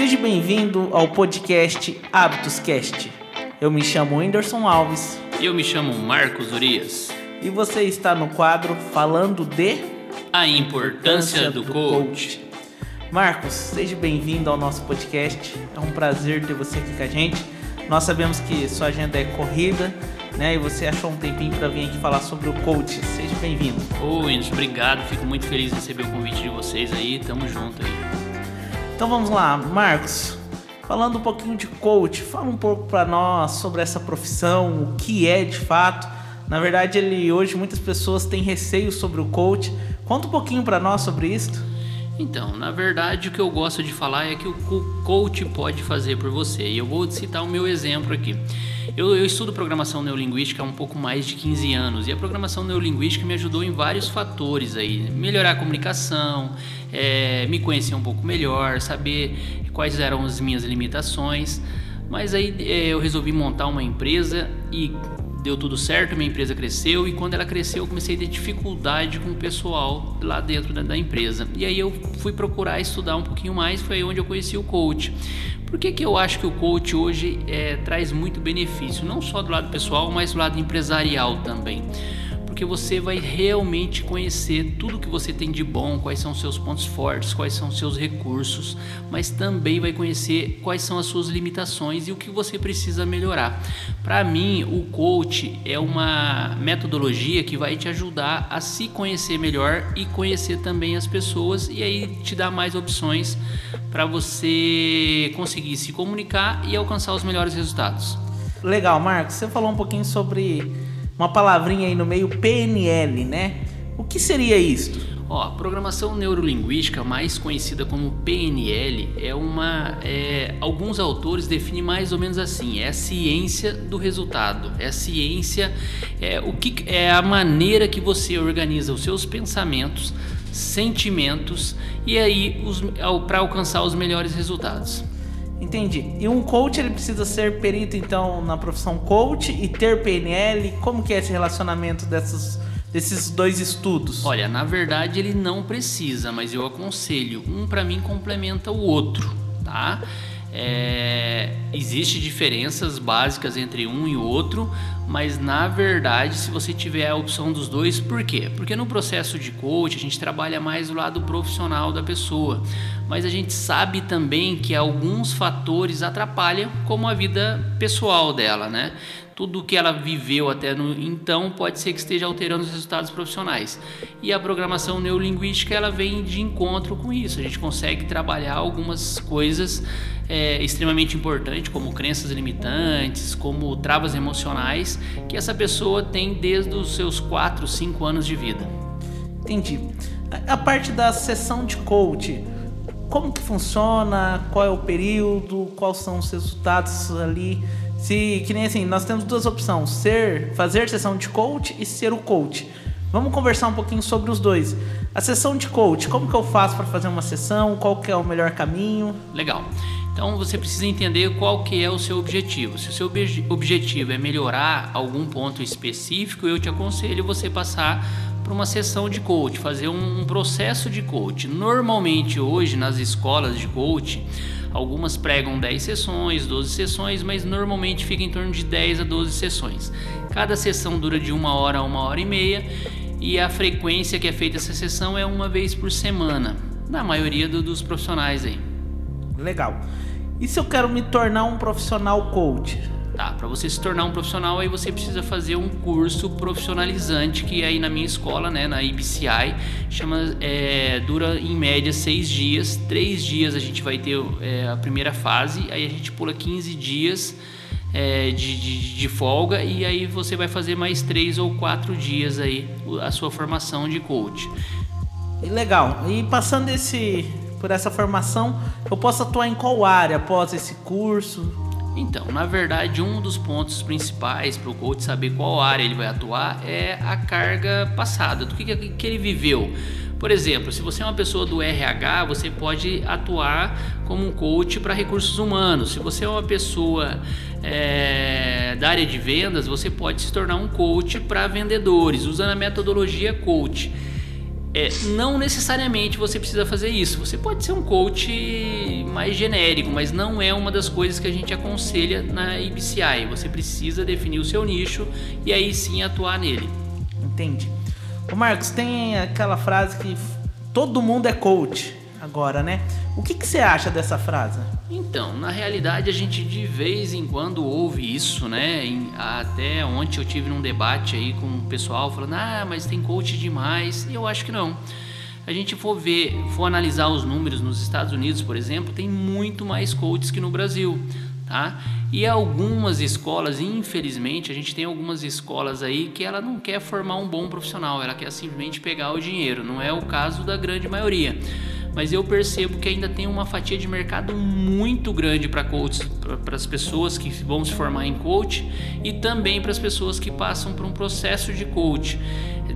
Seja bem-vindo ao podcast Hábitos Cast. Eu me chamo Anderson Alves. E eu me chamo Marcos Urias. E você está no quadro falando de a importância do, do coach. coach. Marcos, seja bem-vindo ao nosso podcast. É um prazer ter você aqui com a gente. Nós sabemos que sua agenda é corrida, né? E você achou um tempinho para vir aqui falar sobre o coach. Seja bem-vindo. Ô, oh, obrigado. Fico muito feliz de receber o convite de vocês aí. Tamo junto aí. Então vamos lá, Marcos. Falando um pouquinho de coach, fala um pouco para nós sobre essa profissão, o que é de fato. Na verdade, ele hoje muitas pessoas têm receio sobre o coach. Conta um pouquinho para nós sobre isso. Então, na verdade, o que eu gosto de falar é que o coach pode fazer por você. E eu vou citar o meu exemplo aqui. Eu, eu, estudo programação neurolinguística há um pouco mais de 15 anos e a programação neurolinguística me ajudou em vários fatores aí, melhorar a comunicação, é, me conhecer um pouco melhor, saber quais eram as minhas limitações. Mas aí é, eu resolvi montar uma empresa e deu tudo certo, minha empresa cresceu e quando ela cresceu eu comecei a ter dificuldade com o pessoal lá dentro da, da empresa. E aí eu fui procurar estudar um pouquinho mais, foi aí onde eu conheci o coach. Por que, que eu acho que o coach hoje é, traz muito benefício, não só do lado pessoal, mas do lado empresarial também? Porque você vai realmente conhecer tudo que você tem de bom, quais são seus pontos fortes, quais são seus recursos, mas também vai conhecer quais são as suas limitações e o que você precisa melhorar. Para mim, o coach é uma metodologia que vai te ajudar a se conhecer melhor e conhecer também as pessoas e aí te dar mais opções para você conseguir se comunicar e alcançar os melhores resultados. Legal, Marcos. Você falou um pouquinho sobre uma palavrinha aí no meio, PNL, né? O que seria isto? Ó, a programação neurolinguística, mais conhecida como PNL, é uma. É, alguns autores definem mais ou menos assim: é a ciência do resultado, é a ciência, é o que é a maneira que você organiza os seus pensamentos, sentimentos e aí para alcançar os melhores resultados. Entendi. E um coach ele precisa ser perito então na profissão coach e ter PNL. Como que é esse relacionamento dessas, desses dois estudos? Olha, na verdade ele não precisa, mas eu aconselho. Um para mim complementa o outro, tá? É, Existem diferenças básicas entre um e outro, mas na verdade, se você tiver a opção dos dois, por quê? Porque no processo de coach a gente trabalha mais do lado profissional da pessoa, mas a gente sabe também que alguns fatores atrapalham, como a vida pessoal dela, né? Tudo que ela viveu até no então pode ser que esteja alterando os resultados profissionais. E a programação neurolinguística ela vem de encontro com isso. A gente consegue trabalhar algumas coisas é, extremamente importantes, como crenças limitantes, como travas emocionais, que essa pessoa tem desde os seus 4, 5 anos de vida. Entendi. A parte da sessão de coach, como que funciona? Qual é o período? Quais são os resultados ali? Se, que nem assim, nós temos duas opções: ser, fazer sessão de coach e ser o coach. Vamos conversar um pouquinho sobre os dois. A sessão de coach, como que eu faço para fazer uma sessão? Qual que é o melhor caminho? Legal. Então você precisa entender qual que é o seu objetivo. Se o seu objetivo é melhorar algum ponto específico, eu te aconselho você passar para uma sessão de coach, fazer um, um processo de coach. Normalmente hoje nas escolas de coach Algumas pregam 10 sessões, 12 sessões, mas normalmente fica em torno de 10 a 12 sessões. Cada sessão dura de uma hora a uma hora e meia e a frequência que é feita essa sessão é uma vez por semana, na maioria do, dos profissionais aí. Legal. E se eu quero me tornar um profissional coach? Tá, para você se tornar um profissional aí você precisa fazer um curso profissionalizante que aí na minha escola, né, na IBCI, chama, é, dura em média seis dias. Três dias a gente vai ter é, a primeira fase, aí a gente pula 15 dias é, de, de, de, folga e aí você vai fazer mais três ou quatro dias aí a sua formação de coach. Legal. E passando esse por essa formação, eu posso atuar em qual área após esse curso? Então, na verdade, um dos pontos principais para o coach saber qual área ele vai atuar é a carga passada, do que, que ele viveu. Por exemplo, se você é uma pessoa do RH, você pode atuar como um coach para recursos humanos. Se você é uma pessoa é, da área de vendas, você pode se tornar um coach para vendedores, usando a metodologia coach. É, não necessariamente você precisa fazer isso. Você pode ser um coach mais genérico, mas não é uma das coisas que a gente aconselha na IBCI. Você precisa definir o seu nicho e aí sim atuar nele. Entendi. O Marcos, tem aquela frase que todo mundo é coach agora, né? O que, que você acha dessa frase? Então, na realidade a gente de vez em quando ouve isso, né? Até ontem eu tive num debate aí com o pessoal falando, ah, mas tem coach demais. E eu acho que não. A gente for ver, for analisar os números nos Estados Unidos, por exemplo, tem muito mais coaches que no Brasil. Tá? E algumas escolas, infelizmente, a gente tem algumas escolas aí que ela não quer formar um bom profissional, ela quer simplesmente pegar o dinheiro. Não é o caso da grande maioria mas eu percebo que ainda tem uma fatia de mercado muito grande para coaches, para as pessoas que vão se formar em coach e também para as pessoas que passam por um processo de coach.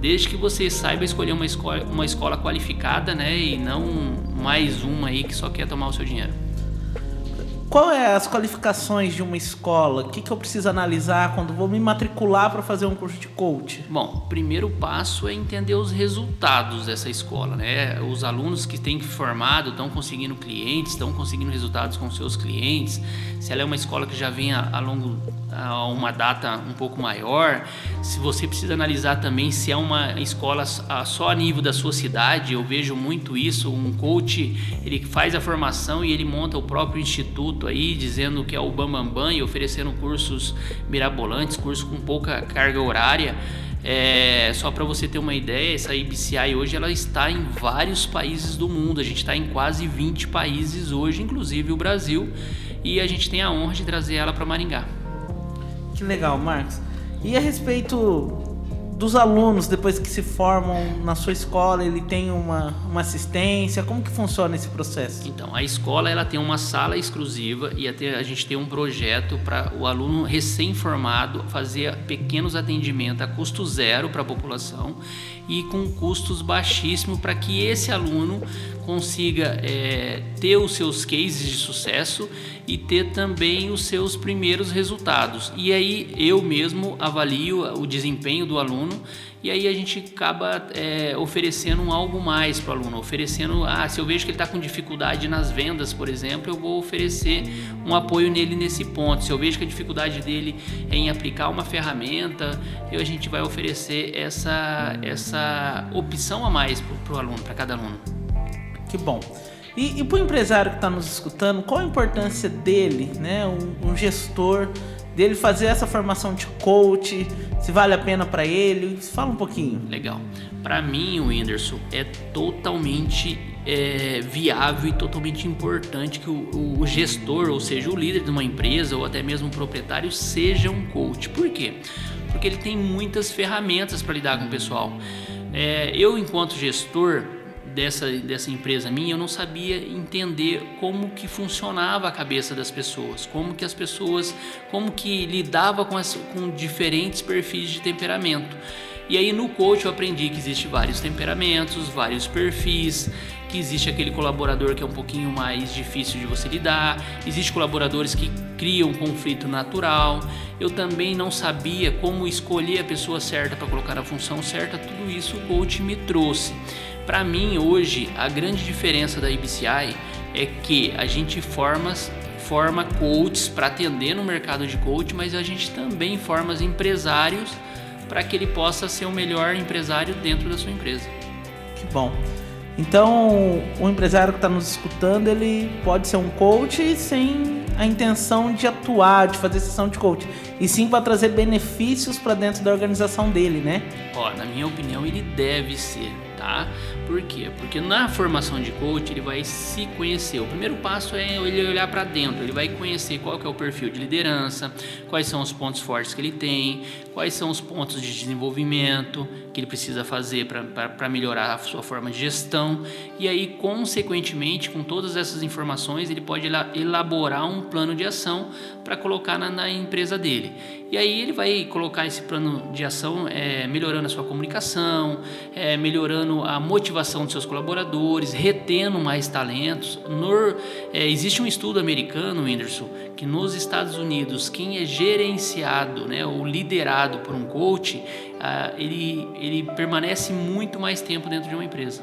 Desde que você saiba escolher uma escola, uma escola qualificada, né, e não mais uma aí que só quer tomar o seu dinheiro. Qual é as qualificações de uma escola? O que, que eu preciso analisar quando vou me matricular para fazer um curso de coach? Bom, primeiro passo é entender os resultados dessa escola, né? Os alunos que têm formado estão conseguindo clientes, estão conseguindo resultados com seus clientes. Se ela é uma escola que já vem a, a longo a uma data um pouco maior, se você precisa analisar também se é uma escola só a nível da sua cidade, eu vejo muito isso, um coach, ele faz a formação e ele monta o próprio instituto aí, dizendo que é o Bambambam Bam, Bam, e oferecendo cursos mirabolantes, cursos com pouca carga horária. É, só para você ter uma ideia, essa IBCI hoje ela está em vários países do mundo. A gente está em quase 20 países hoje, inclusive o Brasil, e a gente tem a honra de trazer ela para Maringá. Que legal, Marcos. E a respeito dos alunos, depois que se formam na sua escola, ele tem uma, uma assistência? Como que funciona esse processo? Então, a escola ela tem uma sala exclusiva e a gente tem um projeto para o aluno recém-formado fazer pequenos atendimentos a custo zero para a população e com custos baixíssimos para que esse aluno consiga é, ter os seus cases de sucesso e ter também os seus primeiros resultados. E aí eu mesmo avalio o desempenho do aluno e aí a gente acaba é, oferecendo algo mais para o aluno, oferecendo, ah, se eu vejo que ele está com dificuldade nas vendas, por exemplo, eu vou oferecer um apoio nele nesse ponto. Se eu vejo que a dificuldade dele é em aplicar uma ferramenta, eu, a gente vai oferecer essa, essa opção a mais para o aluno, para cada aluno. Que bom. E, e para o empresário que está nos escutando, qual a importância dele, né, um, um gestor, dele fazer essa formação de coach, se vale a pena para ele? Fala um pouquinho. Legal. Para mim, o Whindersson é totalmente é, viável e totalmente importante que o, o, gestor, ou seja, o líder de uma empresa ou até mesmo o proprietário, seja um coach. Por quê? Porque ele tem muitas ferramentas para lidar com o pessoal. É, eu, enquanto gestor, dessa, dessa empresa minha, eu não sabia entender como que funcionava a cabeça das pessoas, como que as pessoas, como que lidava com, as, com diferentes perfis de temperamento. E aí no coach eu aprendi que existe vários temperamentos, vários perfis, que existe aquele colaborador que é um pouquinho mais difícil de você lidar, existe colaboradores que criam conflito natural. Eu também não sabia como escolher a pessoa certa para colocar na função certa, tudo isso o coach me trouxe. Para mim, hoje, a grande diferença da IBCI é que a gente forma, forma coaches para atender no mercado de coach, mas a gente também forma empresários para que ele possa ser o melhor empresário dentro da sua empresa. Que bom. Então, o empresário que está nos escutando, ele pode ser um coach sem a intenção de atuar, de fazer sessão de coach, e sim para trazer benefícios para dentro da organização dele, né? Ó, na minha opinião, ele deve ser tá? Por quê? Porque na formação de coach ele vai se conhecer. O primeiro passo é ele olhar para dentro, ele vai conhecer qual que é o perfil de liderança, quais são os pontos fortes que ele tem, quais são os pontos de desenvolvimento que ele precisa fazer para melhorar a sua forma de gestão. E aí, consequentemente, com todas essas informações, ele pode elaborar um plano de ação para colocar na, na, empresa dele. E aí ele vai colocar esse plano de ação é, melhorando a sua comunicação, é, melhorando a motivação motivação dos seus colaboradores, retendo mais talentos. No, é, existe um estudo americano, Whindersson, que nos Estados Unidos, quem é gerenciado né, ou liderado por um coach, ah, ele, ele permanece muito mais tempo dentro de uma empresa.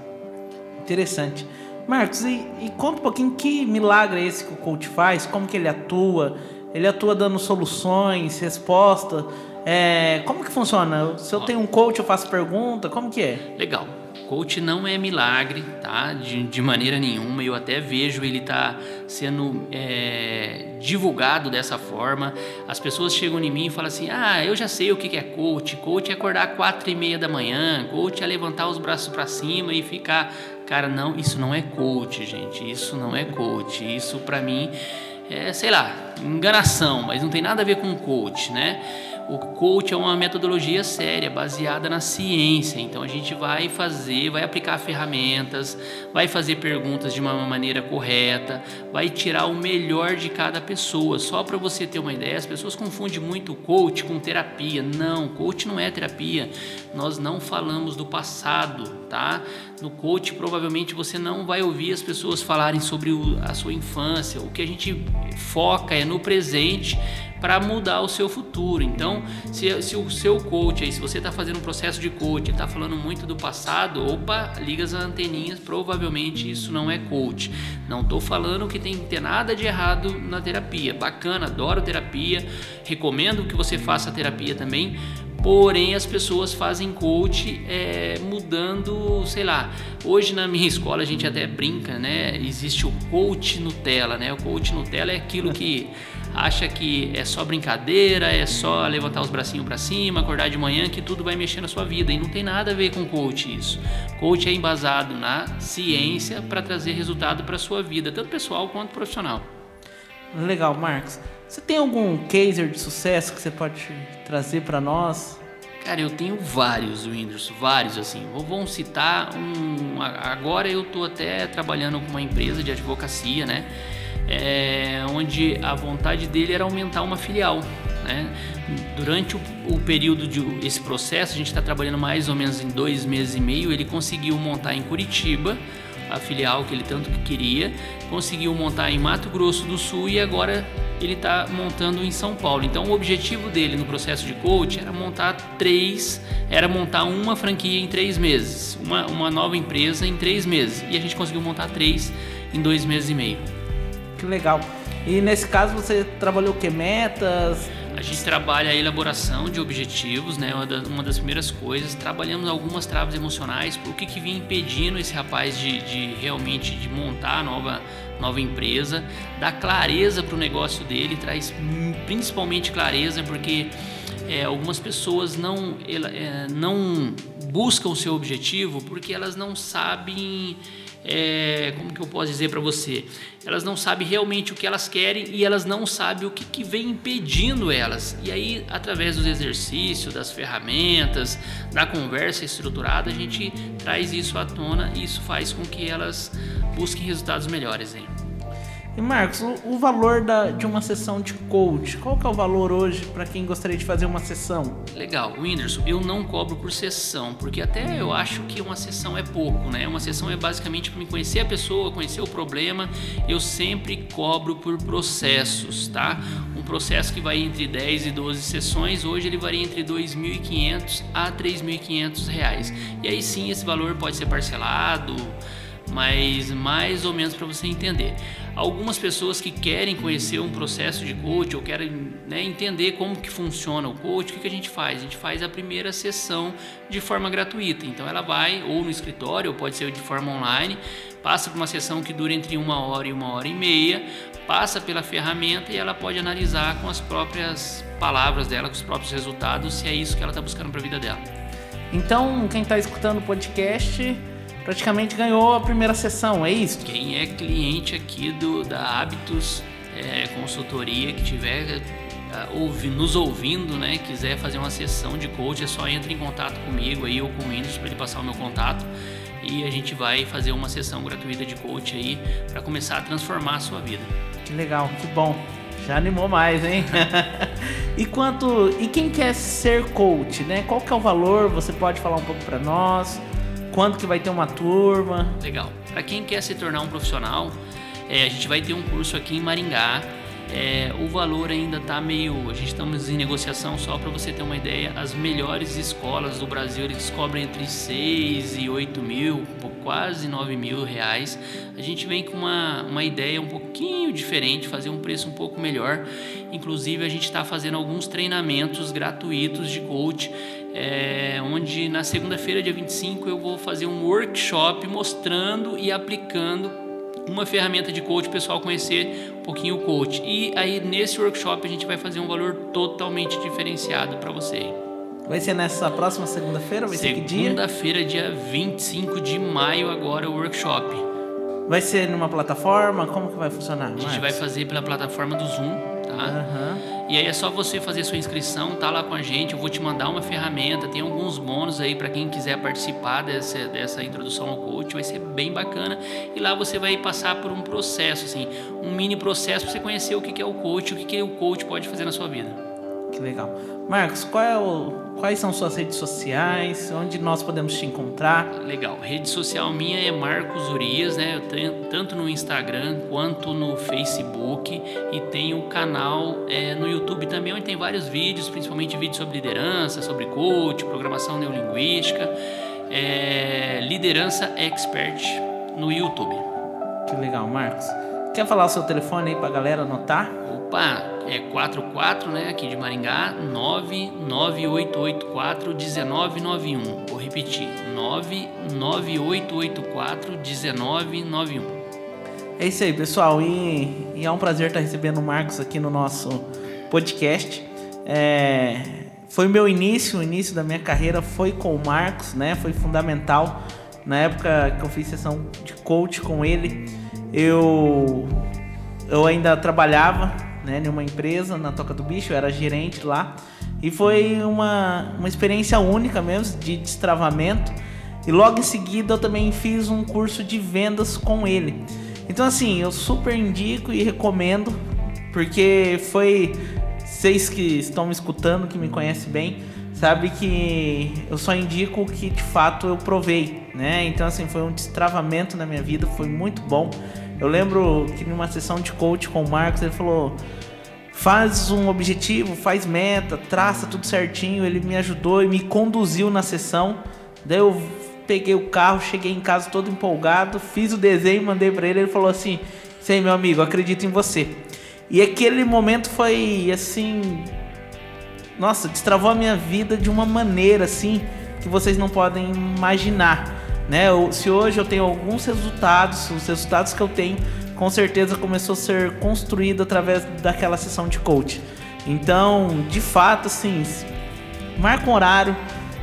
Interessante. Marcos, e, e conta um pouquinho que milagre é esse que o coach faz, como que ele atua, ele atua dando soluções, resposta. É, como que funciona? Se eu tenho um coach, eu faço pergunta, como que é? Legal. Coach não é milagre, tá? De, de maneira nenhuma. Eu até vejo ele tá sendo é, divulgado dessa forma. As pessoas chegam em mim e falam assim: Ah, eu já sei o que é coach. Coach é acordar quatro e meia da manhã. Coach é levantar os braços para cima e ficar. Cara, não, isso não é coach, gente. Isso não é coach. Isso para mim é, sei lá, enganação, mas não tem nada a ver com coach, né? O coach é uma metodologia séria, baseada na ciência. Então a gente vai fazer, vai aplicar ferramentas, vai fazer perguntas de uma maneira correta, vai tirar o melhor de cada pessoa. Só para você ter uma ideia, as pessoas confundem muito coach com terapia. Não, coach não é terapia. Nós não falamos do passado, tá? No coach provavelmente você não vai ouvir as pessoas falarem sobre a sua infância. O que a gente foca é no presente para mudar o seu futuro. Então, se, se o seu coach aí, se você está fazendo um processo de coach, está falando muito do passado, opa, liga as anteninhas, provavelmente isso não é coach. Não estou falando que tem que ter nada de errado na terapia. Bacana, adoro terapia, recomendo que você faça terapia também, Porém, as pessoas fazem coach é, mudando, sei lá. Hoje na minha escola a gente até brinca, né? Existe o coach Nutella, né? O coach Nutella é aquilo que acha que é só brincadeira, é só levantar os bracinhos para cima, acordar de manhã que tudo vai mexer na sua vida e não tem nada a ver com coach isso. Coach é embasado na ciência para trazer resultado para sua vida, tanto pessoal quanto profissional. Legal, Marcos. Você tem algum caser de sucesso que você pode trazer para nós? Cara, eu tenho vários, Windows, vários assim. Vamos citar um. Agora eu tô até trabalhando com uma empresa de advocacia, né? É, onde a vontade dele era aumentar uma filial. Né? Durante o, o período de esse processo, a gente está trabalhando mais ou menos em dois meses e meio, ele conseguiu montar em Curitiba a filial que ele tanto queria, conseguiu montar em Mato Grosso do Sul e agora ele está montando em São Paulo. Então o objetivo dele no processo de coach era montar três, era montar uma franquia em três meses, uma, uma nova empresa em três meses. E a gente conseguiu montar três em dois meses e meio. Que legal. E nesse caso você trabalhou o que? Metas? A gente trabalha a elaboração de objetivos, né? Uma das, primeiras coisas. Trabalhamos algumas travas emocionais. O que, que vinha impedindo esse rapaz de, de realmente de montar a nova, nova empresa, dar clareza para o negócio dele, traz principalmente clareza porque é, algumas pessoas não, é, não buscam o seu objetivo porque elas não sabem é, como que eu posso dizer para você? Elas não sabem realmente o que elas querem e elas não sabem o que, que vem impedindo elas. E aí, através dos exercícios, das ferramentas, da conversa estruturada, a gente traz isso à tona e isso faz com que elas busquem resultados melhores. Hein? E Marcos, o, valor da, de uma sessão de coach, qual que é o valor hoje para quem gostaria de fazer uma sessão? Legal, Whindersson, eu não cobro por sessão, porque até eu acho que uma sessão é pouco, né? Uma sessão é basicamente para me conhecer a pessoa, conhecer o problema. Eu sempre cobro por processos, tá? Um processo que vai entre 10 e 12 sessões, hoje ele varia entre 2.500 a 3.500 reais. E aí sim, esse valor pode ser parcelado, mas mais ou menos para você entender. Algumas pessoas que querem conhecer um processo de coach ou querem né, entender como que funciona o coach, o que, que a gente faz? A gente faz a primeira sessão de forma gratuita. Então ela vai ou no escritório ou pode ser de forma online, passa por uma sessão que dura entre uma hora e uma hora e meia, passa pela ferramenta e ela pode analisar com as próprias palavras dela, com os próprios resultados, se é isso que ela está buscando para a vida dela. Então, quem está escutando o podcast praticamente ganhou a primeira sessão, é isso? Quem é cliente aqui do da Hábitos é, Consultoria que tiver ouvi, nos ouvindo, né, quiser fazer uma sessão de coach, é só entrar em contato comigo aí ou com o Windows para ele passar o meu contato e a gente vai fazer uma sessão gratuita de coach aí para começar a transformar a sua vida. Que legal, que bom. Já animou mais, hein? e quanto e quem quer ser coach, né? Qual que é o valor? Você pode falar um pouco para nós? Quando que vai ter uma turma? Legal. Para quem quer se tornar um profissional, é, a gente vai ter um curso aqui em Maringá. É, o valor ainda está meio. A gente estamos em negociação só para você ter uma ideia. As melhores escolas do Brasil eles cobram entre 6 e 8 mil, quase 9 mil reais. A gente vem com uma, uma ideia um pouquinho diferente, fazer um preço um pouco melhor. Inclusive, a gente está fazendo alguns treinamentos gratuitos de coach. É, onde na segunda-feira, dia 25, eu vou fazer um workshop mostrando e aplicando uma ferramenta de coach, o pessoal conhecer um pouquinho o coach. E aí nesse workshop a gente vai fazer um valor totalmente diferenciado para você. Vai ser nessa próxima segunda-feira? Vai segunda ser que dia? Segunda-feira, dia 25 de maio, agora o workshop. Vai ser numa plataforma? Como que vai funcionar? A gente vai fazer pela plataforma do Zoom, tá? Uhum. E aí é só você fazer sua inscrição, tá lá com a gente. Eu vou te mandar uma ferramenta, tem alguns bônus aí para quem quiser participar dessa, dessa introdução ao coach, vai ser bem bacana. E lá você vai passar por um processo, assim, um mini processo para você conhecer o que é o coach, o que o coach pode fazer na sua vida. Que legal. Marcos, é o, quais são suas redes sociais? Onde nós podemos te encontrar? Legal. Rede social minha é Marcos Urias, né? Eu tenho tanto no Instagram quanto no Facebook e tenho canal é, no YouTube também onde tem vários vídeos, principalmente vídeos sobre liderança, sobre coach, programação neurolinguística, é, liderança expert no YouTube. Que legal, Marcos. Quer falar o seu telefone aí para a galera anotar? Opa, é 44, né, aqui de Maringá, 99884 1991. Vou repetir, 99884 1991. É isso aí, pessoal, e, e, é um prazer estar recebendo o Marcos aqui no nosso podcast. É, foi meu início, o início da minha carreira foi com o Marcos, né? Foi fundamental. Na época que eu fiz sessão de coach com ele, eu eu ainda trabalhava né, em uma empresa na Toca do Bicho, eu era gerente lá. E foi uma, uma experiência única mesmo, de destravamento. E logo em seguida eu também fiz um curso de vendas com ele. Então, assim, eu super indico e recomendo, porque foi. Vocês que estão me escutando, que me conhecem bem, sabe que eu só indico o que de fato eu provei, né? Então, assim, foi um destravamento na minha vida, foi muito bom. Eu lembro que numa sessão de coach com o Marcos, ele falou: faz um objetivo, faz meta, traça tudo certinho. Ele me ajudou e me conduziu na sessão. Daí eu peguei o carro, cheguei em casa todo empolgado, fiz o desenho, mandei para ele. Ele falou assim: Sei, meu amigo, acredito em você. E aquele momento foi assim. Nossa, destravou a minha vida de uma maneira assim que vocês não podem imaginar. Né? Se hoje eu tenho alguns resultados, os resultados que eu tenho, com certeza começou a ser construído através daquela sessão de coach. Então, de fato, assim, marca um horário.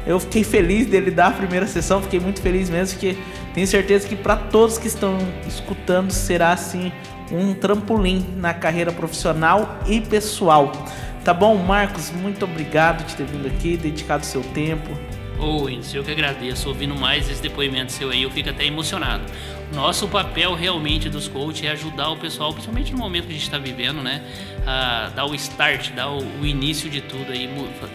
Eu fiquei feliz dele dar a primeira sessão, fiquei muito feliz mesmo, porque tenho certeza que para todos que estão escutando será assim um trampolim na carreira profissional e pessoal. Tá bom, Marcos? Muito obrigado de ter vindo aqui, dedicado seu tempo. Oh, eu que agradeço. Ouvindo mais esse depoimento seu aí, eu fico até emocionado. Nosso papel realmente dos coaches é ajudar o pessoal, principalmente no momento que a gente está vivendo, né? A dar o start, dar o, o, início de tudo aí,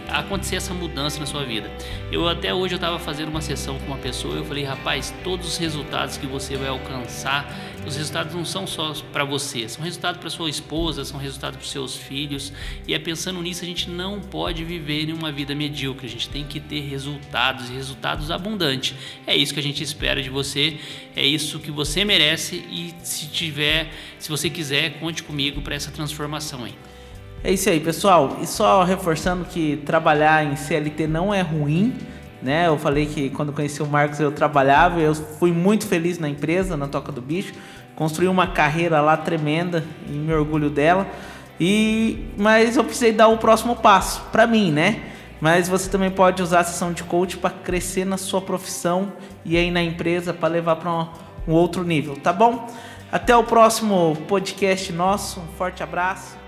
acontecer essa mudança na sua vida. Eu até hoje eu estava fazendo uma sessão com uma pessoa, eu falei, rapaz, todos os resultados que você vai alcançar os resultados não são só para você, são resultados para sua esposa, são resultados para seus filhos. E é pensando nisso, a gente não pode viver em uma vida medíocre, a gente tem que ter resultados e resultados abundantes. É isso que a gente espera de você, é isso que você merece e se tiver, se você quiser, conte comigo para essa transformação aí. É isso aí, pessoal. E só reforçando que trabalhar em CLT não é ruim né? Eu falei que quando conheci o Marcos eu trabalhava, eu fui muito feliz na empresa, na Toca do Bicho, construí uma carreira lá tremenda e me orgulho dela. E mas eu precisei dar o próximo passo para mim, né? Mas você também pode usar a sessão de coach para crescer na sua profissão e aí na empresa para levar para um, outro nível, tá bom? Até o próximo podcast nosso. Um forte abraço.